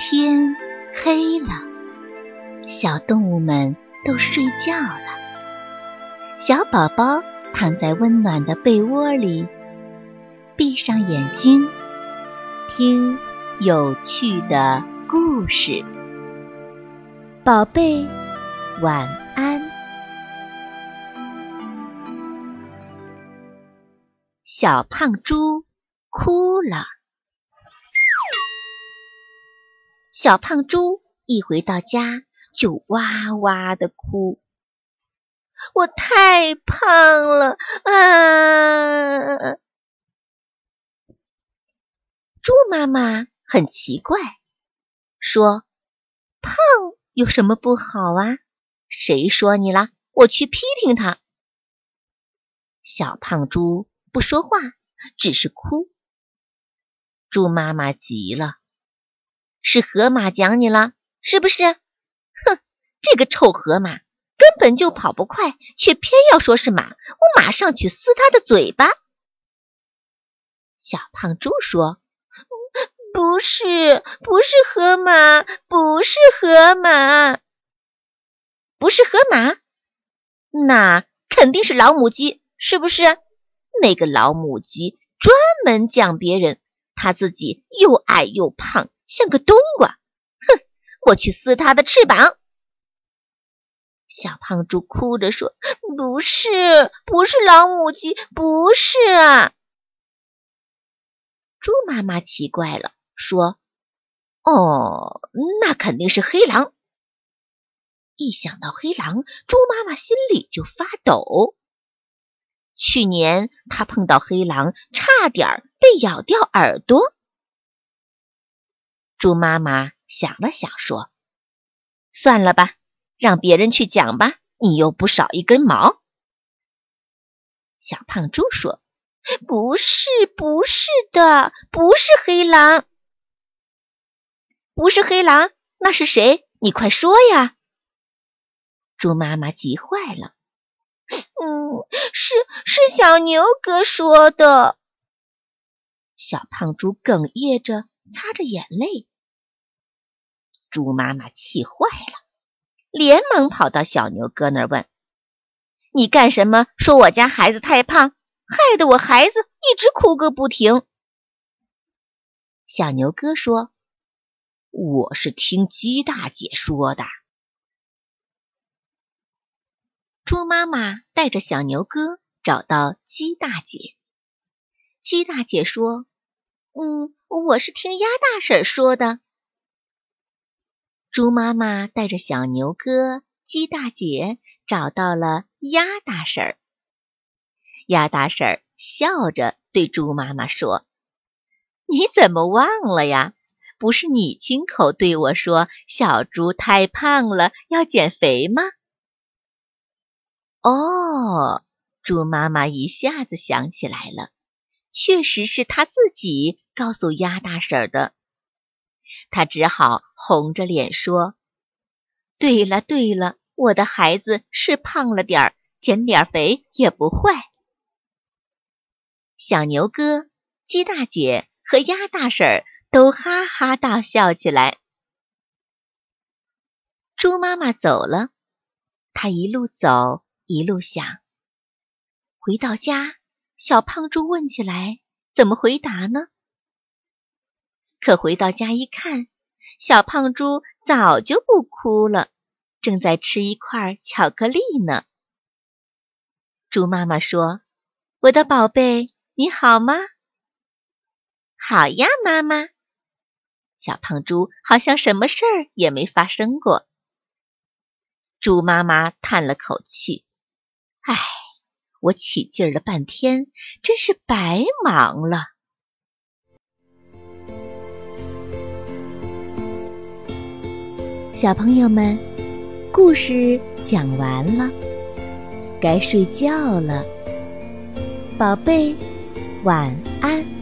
天黑了，小动物们都睡觉了。小宝宝躺在温暖的被窝里，闭上眼睛，听有趣的故事。宝贝，晚安。小胖猪哭了。小胖猪一回到家就哇哇的哭，我太胖了啊！猪妈妈很奇怪，说：“胖有什么不好啊？谁说你了？我去批评他。”小胖猪不说话，只是哭。猪妈妈急了。是河马讲你了，是不是？哼，这个臭河马根本就跑不快，却偏要说是马，我马上去撕他的嘴巴。小胖猪说：“不是，不是河马，不是河马，不是河马，那肯定是老母鸡，是不是？那个老母鸡专门讲别人，它自己又矮又胖。”像个冬瓜，哼！我去撕它的翅膀。小胖猪哭着说：“不是，不是老母鸡，不是啊！”猪妈妈奇怪了，说：“哦，那肯定是黑狼。”一想到黑狼，猪妈妈心里就发抖。去年他碰到黑狼，差点被咬掉耳朵。猪妈妈想了想，说：“算了吧，让别人去讲吧，你又不少一根毛。”小胖猪说：“不是，不是的，不是黑狼，不是黑狼，那是谁？你快说呀！”猪妈妈急坏了：“嗯，是是小牛哥说的。”小胖猪哽咽着，擦着眼泪。猪妈妈气坏了，连忙跑到小牛哥那儿问：“你干什么？说我家孩子太胖，害得我孩子一直哭个不停。”小牛哥说：“我是听鸡大姐说的。”猪妈妈带着小牛哥找到鸡大姐，鸡大姐说：“嗯，我是听鸭大婶说的。”猪妈妈带着小牛哥、鸡大姐找到了鸭大婶儿。鸭大婶儿笑着对猪妈妈说：“你怎么忘了呀？不是你亲口对我说小猪太胖了，要减肥吗？”哦，猪妈妈一下子想起来了，确实是她自己告诉鸭大婶儿的。他只好红着脸说：“对了，对了，我的孩子是胖了点儿，减点肥也不坏。”小牛哥、鸡大姐和鸭大婶都哈哈大笑起来。猪妈妈走了，他一路走一路想。回到家，小胖猪问起来：“怎么回答呢？”可回到家一看，小胖猪早就不哭了，正在吃一块巧克力呢。猪妈妈说：“我的宝贝，你好吗？”“好呀，妈妈。”小胖猪好像什么事儿也没发生过。猪妈妈叹了口气：“唉，我起劲儿了半天，真是白忙了。”小朋友们，故事讲完了，该睡觉了，宝贝，晚安。